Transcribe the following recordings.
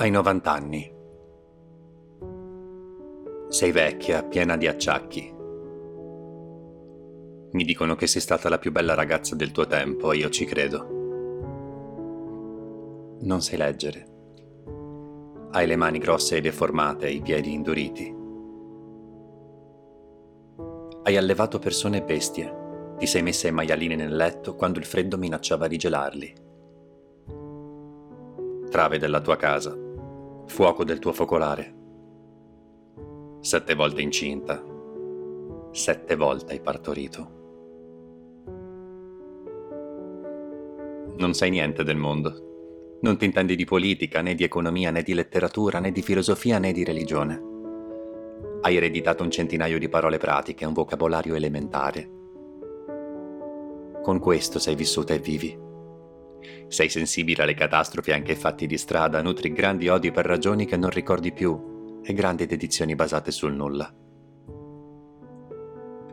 Hai 90 anni. Sei vecchia, piena di acciacchi. Mi dicono che sei stata la più bella ragazza del tuo tempo e io ci credo. Non sai leggere. Hai le mani grosse e deformate i piedi induriti. Hai allevato persone e bestie. Ti sei messa i maialini nel letto quando il freddo minacciava di gelarli. Trave della tua casa fuoco del tuo focolare. Sette volte incinta, sette volte hai partorito. Non sai niente del mondo. Non ti intendi di politica, né di economia, né di letteratura, né di filosofia, né di religione. Hai ereditato un centinaio di parole pratiche, un vocabolario elementare. Con questo sei vissuta e vivi. Sei sensibile alle catastrofi anche ai fatti di strada, nutri grandi odi per ragioni che non ricordi più e grandi dedizioni basate sul nulla.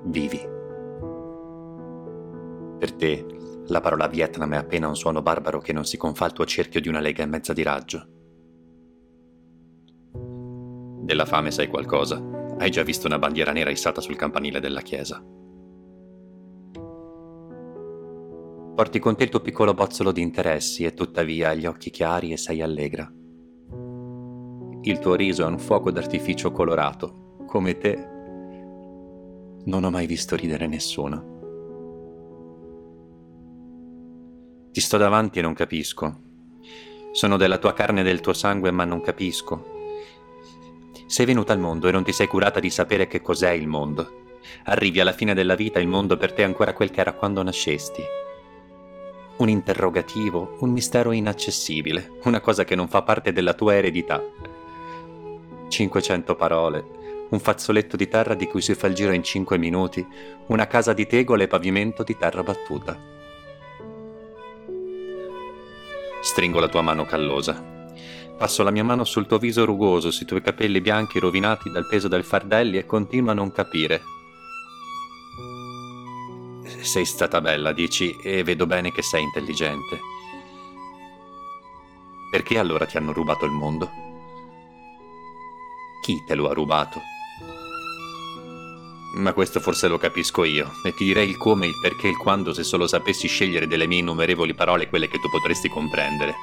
Vivi. Per te, la parola Vietnam è appena un suono barbaro che non si confà al tuo cerchio di una lega e mezza di raggio. Della fame sai qualcosa. Hai già visto una bandiera nera issata sul campanile della chiesa. Porti con te il tuo piccolo bozzolo di interessi e tuttavia hai gli occhi chiari e sei allegra. Il tuo riso è un fuoco d'artificio colorato, come te. Non ho mai visto ridere nessuno. Ti sto davanti e non capisco. Sono della tua carne e del tuo sangue, ma non capisco. Sei venuta al mondo e non ti sei curata di sapere che cos'è il mondo. Arrivi alla fine della vita, il mondo per te è ancora quel che era quando nascesti un interrogativo, un mistero inaccessibile, una cosa che non fa parte della tua eredità. 500 parole, un fazzoletto di terra di cui si fa il giro in 5 minuti, una casa di tegole e pavimento di terra battuta. Stringo la tua mano callosa. Passo la mia mano sul tuo viso rugoso, sui tuoi capelli bianchi rovinati dal peso del fardelli e continuo a non capire sei stata bella, dici, e vedo bene che sei intelligente. Perché allora ti hanno rubato il mondo? Chi te lo ha rubato? Ma questo forse lo capisco io, e ti direi il come, il perché, il quando, se solo sapessi scegliere delle mie innumerevoli parole quelle che tu potresti comprendere.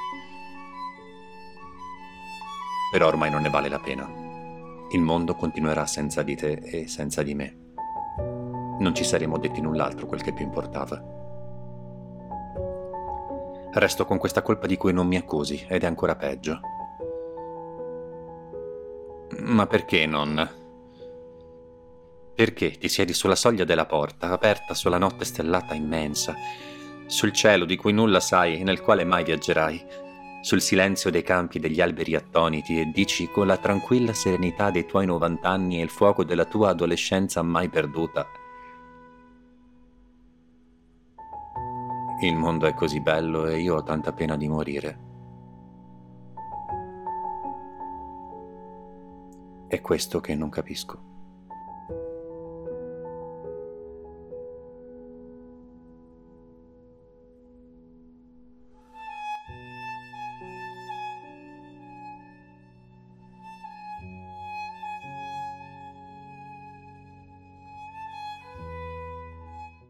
Però ormai non ne vale la pena. Il mondo continuerà senza di te e senza di me non ci saremmo detti null'altro quel che più importava. Resto con questa colpa di cui non mi accusi, ed è ancora peggio. Ma perché non? Perché ti siedi sulla soglia della porta, aperta sulla notte stellata immensa, sul cielo di cui nulla sai e nel quale mai viaggerai, sul silenzio dei campi degli alberi attoniti e dici con la tranquilla serenità dei tuoi novant'anni e il fuoco della tua adolescenza mai perduta, Il mondo è così bello e io ho tanta pena di morire. È questo che non capisco.